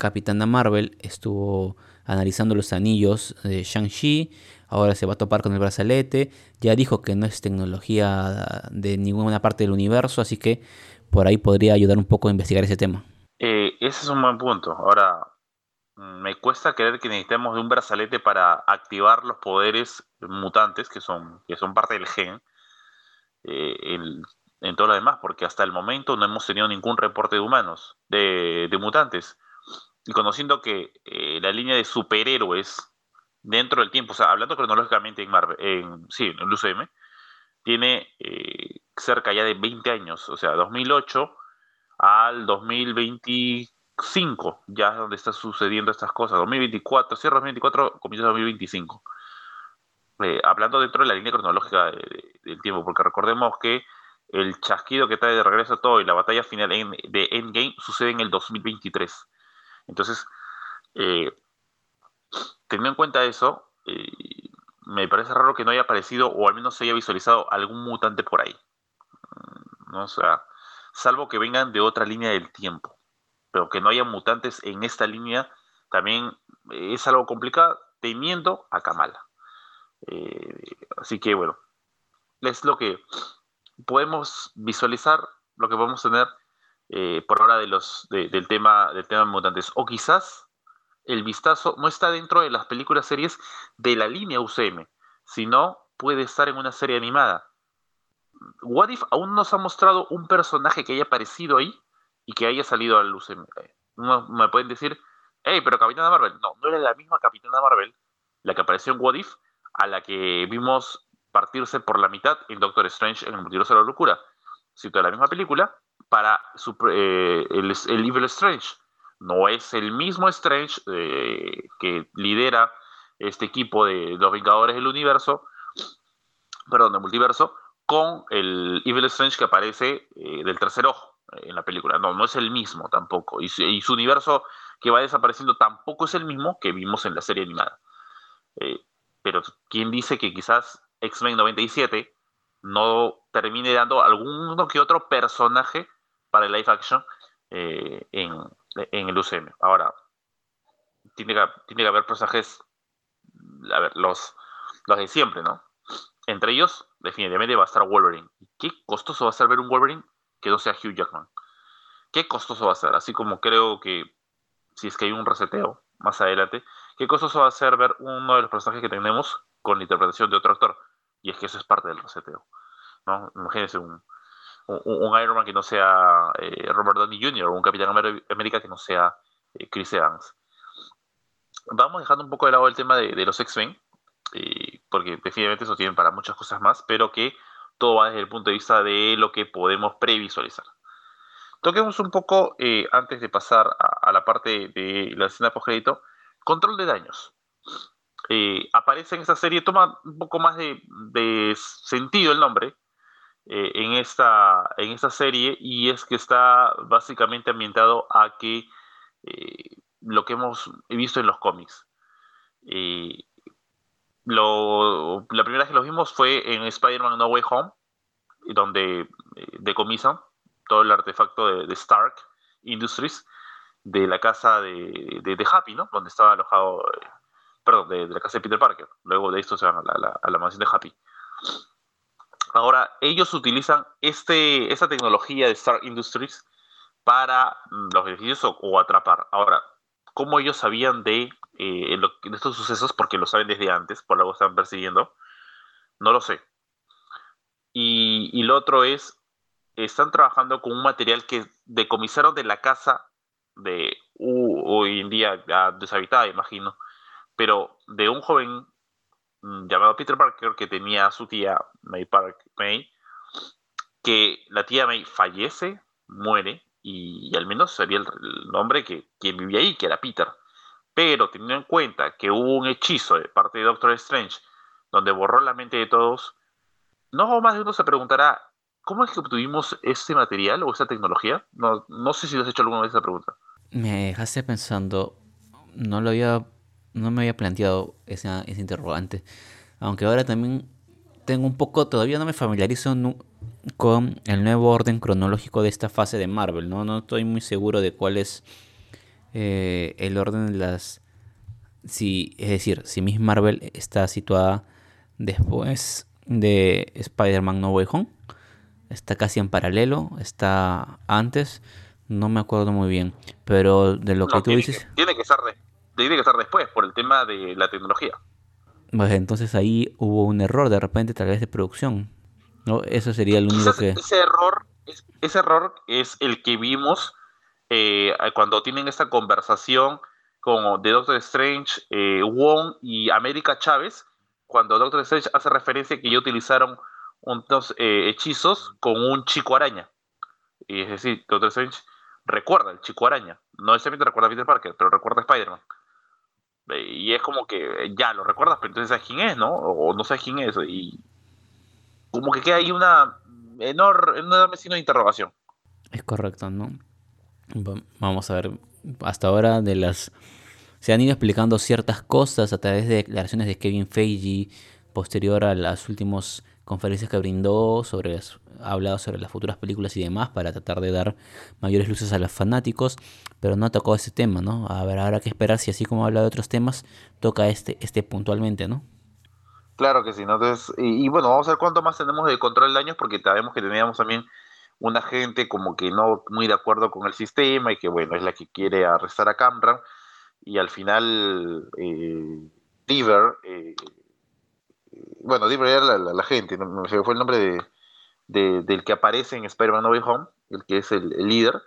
Capitana Marvel estuvo analizando los anillos de Shang-Chi, ahora se va a topar con el brazalete, ya dijo que no es tecnología de ninguna parte del universo, así que por ahí podría ayudar un poco a investigar ese tema. Eh, ese es un buen punto. Ahora, me cuesta creer que necesitemos de un brazalete para activar los poderes mutantes que son, que son parte del gen eh, en todo lo demás, porque hasta el momento no hemos tenido ningún reporte de humanos, de, mutantes. Y conociendo que eh, la línea de superhéroes dentro del tiempo, o sea, hablando cronológicamente en Marvel, en, sí, en el UCM, tiene eh, cerca ya de 20 años, o sea, 2008 al 2025, ya es donde están sucediendo estas cosas, 2024, cierre 2024, comienza 2025. Eh, hablando dentro de la línea cronológica del tiempo, porque recordemos que el chasquido que trae de regreso todo y la batalla final de Endgame sucede en el 2023. Entonces, eh, teniendo en cuenta eso, eh, me parece raro que no haya aparecido o al menos se haya visualizado algún mutante por ahí. Mm, ¿no? O sea, salvo que vengan de otra línea del tiempo. Pero que no haya mutantes en esta línea también es algo complicado, temiendo a Kamala. Eh, así que bueno, es lo que podemos visualizar, lo que podemos tener eh, por ahora de del, tema, de mutantes. O quizás el vistazo no está dentro de las películas series de la línea UCM, sino puede estar en una serie animada. What If aún nos ha mostrado un personaje que haya aparecido ahí y que haya salido al UCM. me pueden decir, hey, pero Capitana Marvel. No, no era la misma Capitana Marvel la que apareció en What If a la que vimos partirse por la mitad en Doctor Strange en el Multiverso de la Locura. Cito la misma película para eh, el, el Evil Strange no es el mismo Strange eh, que lidera este equipo de los Vengadores del Universo, perdón, del multiverso, con el Evil Strange que aparece eh, del tercer ojo en la película. No, no es el mismo tampoco. Y, su universo que va desapareciendo tampoco es el mismo que vimos en la serie animada. Pero ¿quién dice que quizás X-Men 97 no termine dando alguno que otro personaje para el live action en, en el UCM. Ahora, tiene que, tiene que haber personajes, a ver, los, los de siempre, ¿no? Entre ellos, definitivamente va a estar Wolverine. ¿Qué costoso va a ser ver un Wolverine que no sea Hugh Jackman? ¿Qué costoso va a ser? Así como creo que si es que hay un reseteo más adelante, ¿qué costoso va a ser ver uno de los personajes que tenemos con la interpretación de otro actor? Y es que eso es parte del reseteo. ¿no? Imagínense un, un, Iron Man que no sea eh, Robert Downey Jr. o un Capitán América que no sea eh, Chris Evans. Vamos dejando un poco de lado el tema de, los X-Men, eh, porque definitivamente eso tienen para muchas cosas más, pero que todo va desde el punto de vista de lo que podemos previsualizar. Toquemos un poco, antes de pasar a, la parte de la escena post-crédito, control de daños. aparece en esta serie, toma un poco más de sentido el nombre, eh, en, esta, en esta serie y es que está básicamente ambientado a que eh, lo que hemos visto en los cómics. Eh, lo, la primera vez que los vimos fue en Spider-Man No Way Home, donde decomisan todo el artefacto de, Stark Industries de la casa de, de, Happy, ¿no? Donde estaba alojado, perdón, de, la casa de Peter Parker. Luego de esto se van a la, a la mansión de Happy. Ahora, ellos utilizan este, esta tecnología de Star Industries para mm, los beneficios o, atrapar. Ahora, ¿cómo ellos sabían de, eh, estos sucesos? Porque lo saben desde antes, por algo están persiguiendo. No lo sé. Y, y, lo otro es, están trabajando con un material que decomisaron de la casa de hoy en día deshabitada, imagino, pero de un joven llamado Peter Parker que tenía a su tía May Park, May, que la tía May fallece, muere, y, al menos sería el, nombre que quien vivía ahí, que era Peter. Pero teniendo en cuenta que hubo un hechizo de parte de Doctor Strange donde borró la mente de todos, no más de uno se preguntará, ¿cómo es que obtuvimos este material o esta tecnología? No, no sé si lo has hecho alguna vez esa pregunta. Me dejaste pensando, no lo había, no me había planteado ese interrogante, aunque ahora también tengo un poco, todavía no me familiarizo con el nuevo orden cronológico de esta fase de Marvel, ¿no? No estoy muy seguro de cuál es eh, el orden de las... Si, es decir, si Miss Marvel está situada después de Spider-Man No Way Home, está casi en paralelo, está antes, no me acuerdo muy bien, pero de lo que tú dices... tiene, que estar tiene que estar después por el tema de la tecnología. Pues entonces ahí hubo un error de repente tal vez de producción. ¿no? Eso sería el único que... Ese error, ese error es el que vimos eh, cuando tienen esta conversación con de Doctor Strange, eh, Wong y América Chávez, cuando Doctor Strange hace referencia que ya utilizaron unos eh, hechizos con un chico araña. Y es decir, Doctor Strange recuerda el chico araña. No necesariamente recuerda a Peter Parker, pero recuerda a Spider-Man. Y es como que ya lo recuerdas, pero entonces sabes quién es, ¿no? O no sabes quién es. Y como que queda ahí una enorme, enorme signo de interrogación. Es correcto, ¿no? Vamos a ver, hasta ahora de las... Se han ido explicando ciertas cosas a través de declaraciones de Kevin Feige posterior a las últimas conferencias que brindó sobre ha hablado sobre las futuras películas y demás para tratar de dar mayores luces a los fanáticos, pero no tocó ese tema, ¿no? A ver, ahora que esperar si así como habla de otros temas, toca este, este puntualmente, ¿no? Claro que sí, ¿no? Entonces, y, bueno, vamos a ver cuánto más tenemos de control de daños, porque sabemos que teníamos también una gente como que no muy de acuerdo con el sistema y que, bueno, es la que quiere arrestar a Camran, y al final, eh, Diver, eh, bueno, Diver era la, gente, ¿no? se fue el nombre de, del que aparece en Spider-Man No Way Home, el que es el, líder,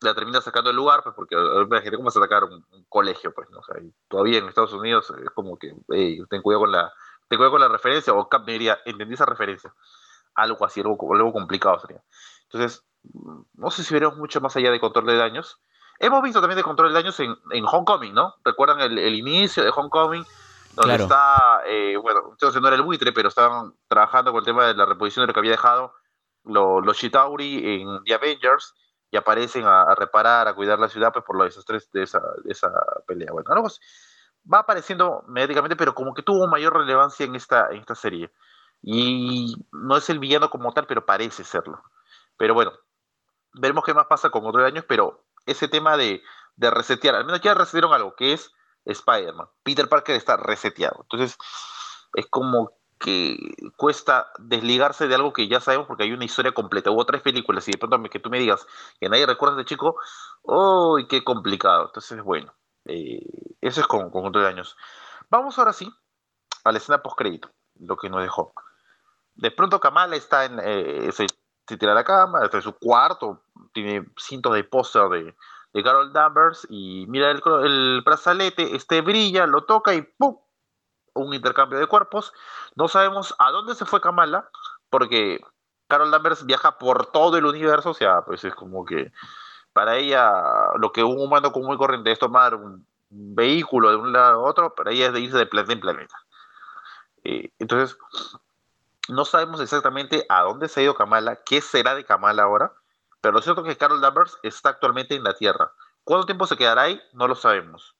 la termina sacando el lugar, pues porque imagínate cómo vas a sacar un, colegio, pues, ¿no? O sea, todavía en Estados Unidos es como que, hey, ten cuidado con la, ten cuidado con la referencia, o Cap me diría, entendí esa referencia. Algo así, algo, algo complicado sería. Entonces, no sé si veremos mucho más allá de control de daños. Hemos visto también de control de daños en, en Homecoming, ¿no? ¿Recuerdan el, el inicio de Homecoming? Donde está, eh, bueno, entonces no era el buitre, pero estaban trabajando con el tema de la reposición de lo que había dejado los, los Chitauri en The Avengers y aparecen a, reparar, a cuidar la ciudad pues, por los desastres de esa, de esa pelea. Bueno, algo va apareciendo mediáticamente, pero como que tuvo mayor relevancia en esta, en esta serie. Y no es el villano como tal, pero parece serlo. Pero bueno, veremos qué más pasa con otros años, pero ese tema de, de resetear, al menos ya resetearon algo, que es Spider-Man. Peter Parker está reseteado. Entonces, es como que cuesta desligarse de algo que ya sabemos porque hay una historia completa. Hubo tres películas y de pronto que tú me digas que nadie recuerda de chico, ¡uy, qué complicado! Entonces, bueno, eh, eso es con conjunto de años. Vamos ahora sí a la escena post-crédito, lo que nos dejó. De pronto Kamala está en, eh, se, tira a la cama, está en su cuarto, tiene cientos de póster de, de Carol Danvers y mira el, el brazalete, este brilla, lo toca y ¡pum! Un intercambio de cuerpos. No sabemos a dónde se fue Kamala, porque Carol Danvers viaja por todo el universo, o sea, pues es como que para ella lo que un humano común y corriente es tomar un vehículo de un lado a otro, para ella es de irse de planeta en planeta. Eh, entonces, no sabemos exactamente a dónde se ha ido Kamala, qué será de Kamala ahora, pero lo cierto es que Carol Danvers está actualmente en la Tierra. ¿Cuánto tiempo se quedará ahí? No lo sabemos.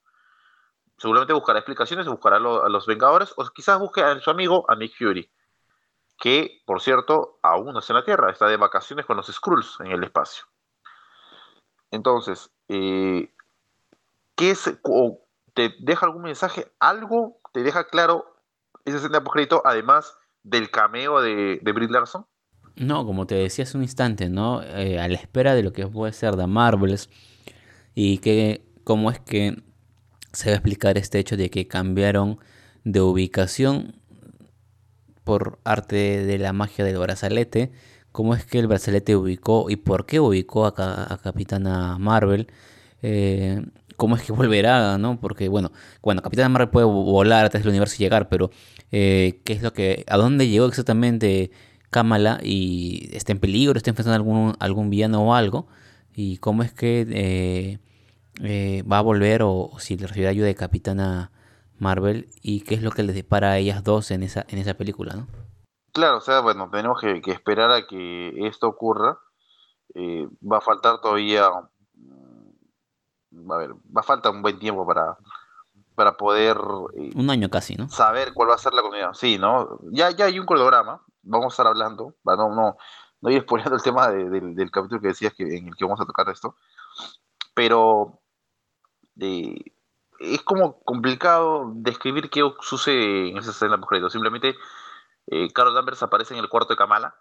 Seguramente buscará explicaciones, buscará a los Vengadores, o quizás busque a su amigo, a Nick Fury, que, por cierto, aún no está en la Tierra, está de vacaciones con los Skrulls en el espacio. Entonces, eh, ¿qué es, ¿te deja algún mensaje? ¿Algo te deja claro ese escena además del cameo de, de Larson? No, como te decía hace un instante, ¿no? Eh, a la espera de lo que puede ser The Marvels y que cómo es que se va a explicar este hecho de que cambiaron de ubicación por arte de la magia del brazalete, cómo es que el brazalete ubicó y por qué ubicó a, a Capitana Marvel eh, cómo es que volverá, ¿no? Porque, bueno, bueno, Capitán Marvel puede volar a través del universo y llegar, pero eh, ¿qué es lo que, a dónde llegó exactamente Kamala y está en peligro, está enfrentando algún, algún villano o algo? ¿Y cómo es que eh, va a volver o, si le recibe ayuda de Capitana Marvel y qué es lo que les depara a ellas dos en esa, en esa película, ¿no? Claro, o sea, bueno, tenemos que, esperar a que esto ocurra. Eh, va a faltar todavía, mm, a ver, va a faltar un buen tiempo para, para poder... Eh, un año casi, ¿no? Saber cuál va a ser la comunidad. Sí, ¿no? Ya, ya hay un cronograma, vamos a estar hablando, no, no, no ir exponiendo el tema del capítulo que decías que, en el que vamos a tocar esto, pero es como complicado describir qué sucede en esa escena post Simplemente eh, Carol Danvers aparece en el cuarto de Kamala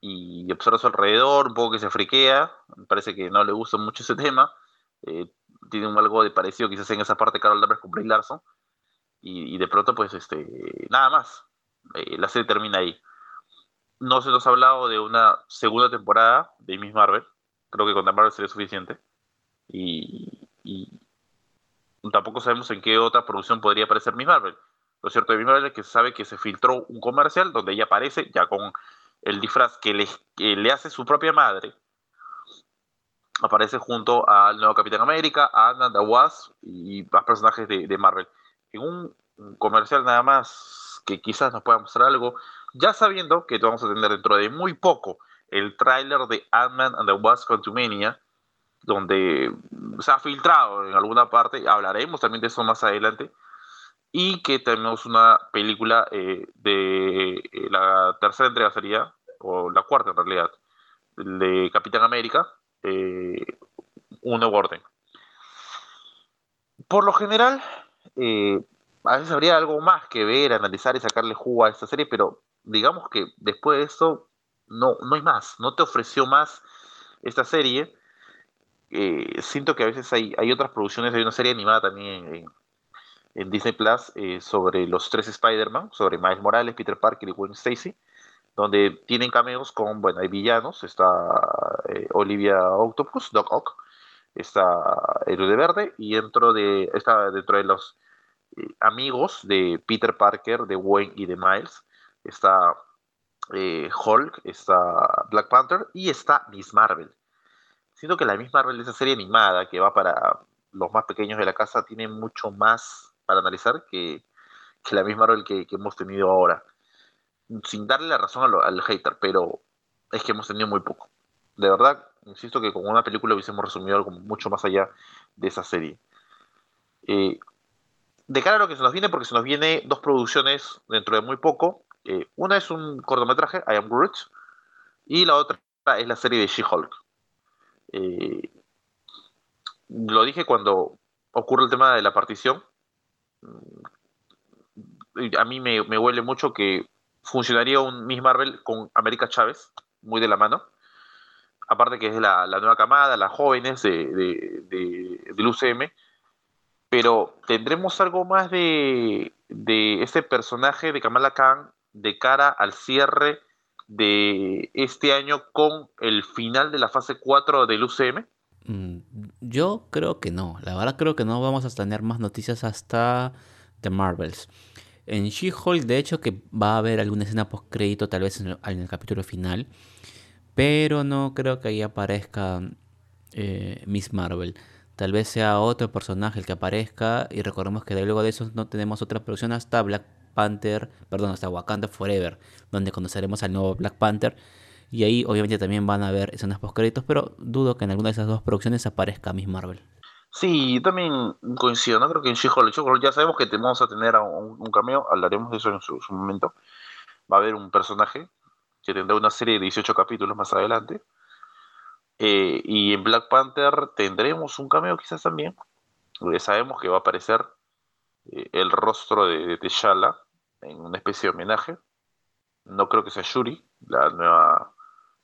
y observa a su alrededor, un poco que se friquea, parece que no le gusta mucho ese tema. Eh, tiene un algo de parecido quizás en esa parte Carol Danvers con Brie Larson. Y, de pronto, pues, este, nada más. Eh, la serie termina ahí. No se nos ha hablado de una segunda temporada de Miss Marvel. Creo que con Marvel sería suficiente. y, tampoco sabemos en qué otra producción podría aparecer Miss Marvel. Lo cierto de Miss Marvel es que se sabe que se filtró un comercial donde ella aparece ya con el disfraz que le, hace su propia madre. Aparece junto al nuevo Capitán América, a Anna, the Wasp y más personajes de, Marvel. En un, comercial nada más que quizás nos pueda mostrar algo, ya sabiendo que vamos a tener dentro de muy poco el tráiler de Ant-Man and the Wasp Quantumania, donde se ha filtrado en alguna parte, hablaremos también de eso más adelante, y que tenemos una película eh, de eh, la tercera entrega sería, o la cuarta en realidad, de Capitán América, eh, un nuevo. Por lo general, a veces habría algo más que ver, analizar y sacarle jugo a esta serie, pero digamos que después de esto no, no hay más, no te ofreció más esta serie. Eh, siento que a veces hay, hay otras producciones, hay una serie animada también en, Disney Plus eh, sobre los tres Spider-Man, sobre Miles Morales, Peter Parker y Gwen Stacy, donde tienen cameos con, bueno, hay villanos, está eh, Olivia Octopus, Doc Ock, está el de Verde, y dentro de, está dentro de los amigos de Peter Parker, de Gwen y de Miles, está Hulk, está Black Panther y está Miss Marvel siento que la misma Marvel esa serie animada que va para los más pequeños de la casa tiene mucho más para analizar que, la misma Marvel que, hemos tenido ahora. Sin darle la razón al, hater, pero es que hemos tenido muy poco. De verdad, insisto que con una película hubiésemos resumido algo mucho más allá de esa serie. Eh, de cara a lo que se nos viene, porque se nos viene dos producciones dentro de muy poco. Eh, una es un cortometraje, I Am Groot, y la otra es la serie de She-Hulk. Eh, lo dije cuando ocurre el tema de la partición. A mí me, huele mucho que funcionaría un Miss Marvel con América Chávez, muy de la mano. Aparte que es la, nueva camada, las jóvenes de, de, del UCM. Pero tendremos algo más de, de ese personaje de Kamala Khan de cara al cierre de este año con el final de la fase 4 del UCM? Mm, yo creo que no. La verdad creo que no vamos a tener más noticias hasta The Marvels. En She-Hulk, de hecho, que va a haber alguna escena post-crédito, tal vez en el, capítulo final. Pero no creo que ahí aparezca eh, Miss Marvel. Tal vez sea otro personaje el que aparezca. Y recordemos que luego de eso no tenemos otra producción hasta Black Panther, perdón, hasta Wakanda Forever, donde conoceremos al nuevo Black Panther. Y ahí obviamente también van a haber escenas post créditos, pero dudo que en alguna de esas dos producciones aparezca Miss Marvel. Sí, también coincido, ¿no? Creo que en She-Hulk, ya sabemos que vamos a tener un, cameo, hablaremos de eso en su, momento. Va a haber un personaje que tendrá una serie de 18 capítulos más adelante. Eh, y en Black Panther tendremos un cameo quizás también. Porque sabemos que va a aparecer eh, el rostro de, de T'Challa en una especie de homenaje. No creo que sea Shuri, la nueva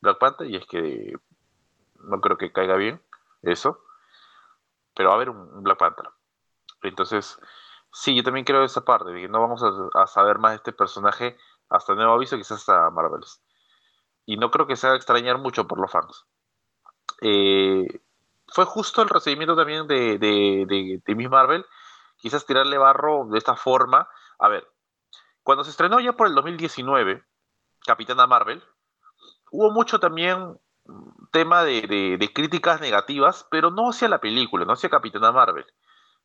Black Panther, y es que no creo que caiga bien eso, pero va a haber un Black Panther. Entonces, sí, yo también creo esa parte, de que no vamos a, saber más de este personaje hasta nuevo aviso, quizás hasta Marvels. Y no creo que se haga extrañar mucho por los fans. Eh, fue justo el recibimiento también de, de, de, Miss Marvel, quizás tirarle barro de esta forma. A ver, cuando se estrenó ya por el 2019, Capitana Marvel, hubo mucho también tema de, de, críticas negativas, pero no hacia la película, no hacia Capitana Marvel,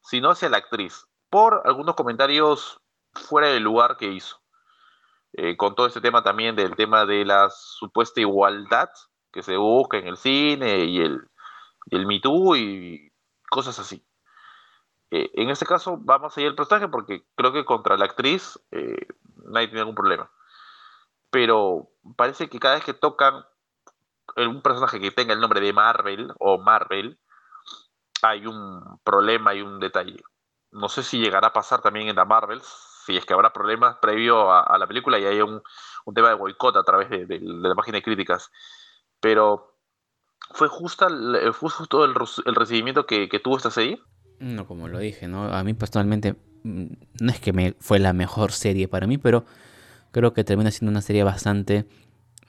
sino hacia la actriz, por algunos comentarios fuera del lugar que hizo. Eh, con todo este tema también del tema de la supuesta igualdad que se busca en el cine y el, y el Me Too y cosas así. Eh, en este caso va más allá del personaje porque creo que contra la actriz eh, nadie tiene ningún problema. Pero parece que cada vez que tocan un personaje que tenga el nombre de Marvel o Marvel, hay un problema, hay un detalle. No sé si llegará a pasar también en la Marvel, si es que habrá problemas previo a, la película y hay un, tema de boicot a través de, la página de críticas. Pero, ¿fue, justa, fue justo el, recibimiento que, tuvo esta serie? No, como lo dije, ¿no? A mí personalmente mm, no es que me fue la mejor serie para mí, pero creo que termina siendo una serie bastante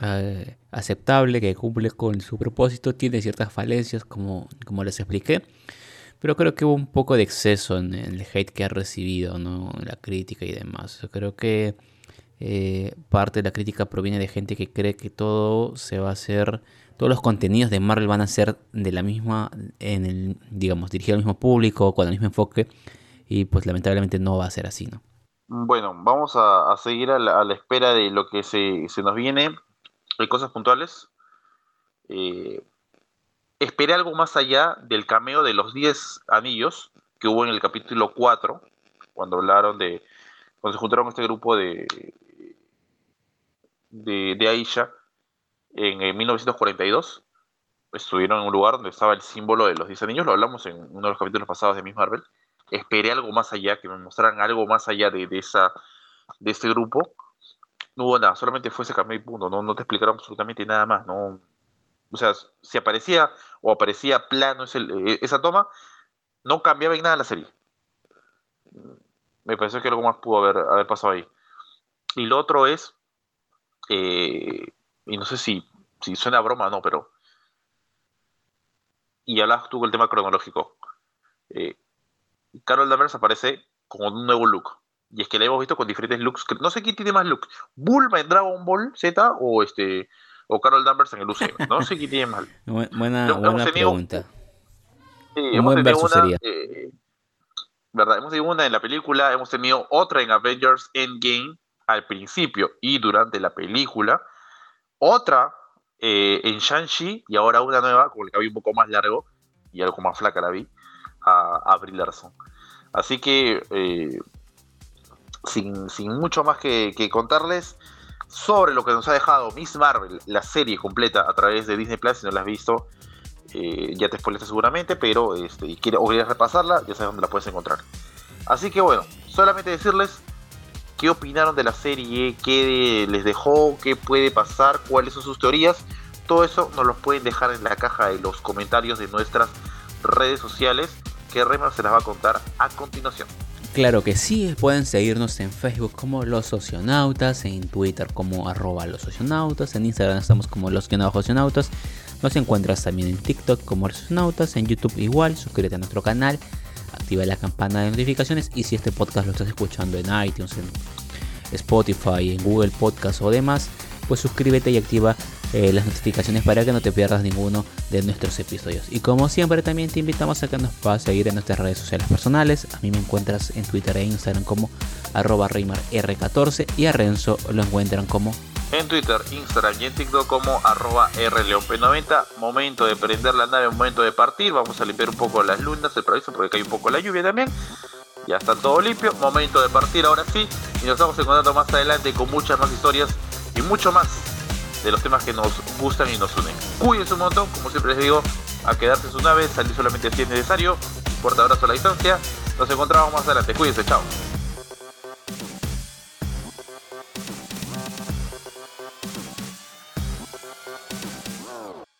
eh, aceptable, que cumple con su propósito, tiene ciertas falencias como, como les expliqué, pero creo que hubo un poco de exceso en, el hate que ha recibido, ¿no? la crítica y demás. Creo que eh, parte de la crítica proviene de gente que cree que todo se va a hacer, todos los contenidos de Marvel van a ser de la misma, en el, digamos, dirigido al mismo público, con el mismo enfoque, y pues lamentablemente no va a ser así, ¿no? Bueno, vamos a, seguir a la, espera de lo que se, se nos viene. Hay cosas puntuales. Eh, esperé algo más allá del cameo de los 10 anillos que hubo en el capítulo 4, cuando hablaron de, cuando se juntaron este grupo de, de, Aisha en, 1942. Estuvieron en un lugar donde estaba el símbolo de los 10 anillos, lo hablamos en uno de los capítulos pasados de Miss Marvel. Esperé algo más allá, que me mostraran algo más allá de, de esa, de este grupo. No hubo nada, solamente fue ese cameo y punto, no, no te explicaron absolutamente nada más, no, o sea, si aparecía o aparecía plano eh, esa toma, no cambiaba en nada la serie. Me parece que algo más pudo haber, haber pasado ahí. Y lo otro es, eh, y no sé si, si suena broma o no, pero... Y hablabas tú el tema cronológico. Eh, Carol Danvers aparece con un nuevo look. Y es que la hemos visto con diferentes looks. No sé quién tiene más looks. ¿Bulma en Dragon Ball Z o este o Carol Danvers en el UCM. No sé quién tiene mal. Buena, buena pregunta. Hemos tenido una, eh, ¿verdad? Hemos tenido una en la película, hemos tenido otra en Avengers Endgame al principio y durante la película, otra eh, en Shang-Chi y ahora una nueva, con el cabello un poco más largo y algo más flaca la vi, a, a Larson. Así que, eh, sin, sin, mucho más que, contarles, sobre lo que nos ha dejado Miss Marvel, la serie completa a través de Disney Plus. Si no la has visto, eh, ya te spoileaste seguramente, pero este, quieres, o quieres repasarla, ya sabes dónde la puedes encontrar. Así que bueno, solamente decirles qué opinaron de la serie, qué les dejó, qué puede pasar, cuáles son sus teorías. Todo eso nos lo pueden dejar en la caja de los comentarios de nuestras redes sociales, que Remar se las va a contar a continuación. Claro que sí, pueden seguirnos en Facebook como Los Socionautas, en Twitter como arroba los socionautas, en Instagram estamos como los socionautas, nos encuentras también en TikTok como los socionautas, en YouTube igual, suscríbete a nuestro canal, activa la campana de notificaciones y si este podcast lo estás escuchando en iTunes, en Spotify, en Google Podcast o demás, pues suscríbete y activa eh, las notificaciones para que no te pierdas ninguno de nuestros episodios. Y como siempre también te invitamos a que nos puedas seguir en nuestras redes sociales personales. A mí me encuentras en Twitter e Instagram como arroba R14 y a Renzo lo encuentran como en Twitter, Instagram y en TikTok como arroba rleonp90. Momento de prender la nave, momento de partir. Vamos a limpiar un poco las lunas, el proviso porque cae un poco la lluvia también. Ya está todo limpio. Momento de partir ahora sí. Y nos vamos encontrando más adelante con muchas más historias y mucho más de los temas que nos gustan y nos unen. Cuídense un montón, como siempre les digo, a quedarse en su nave, salir solamente si es necesario. Un fuerte abrazo a la distancia. Nos encontramos más adelante. Cuídense, chao.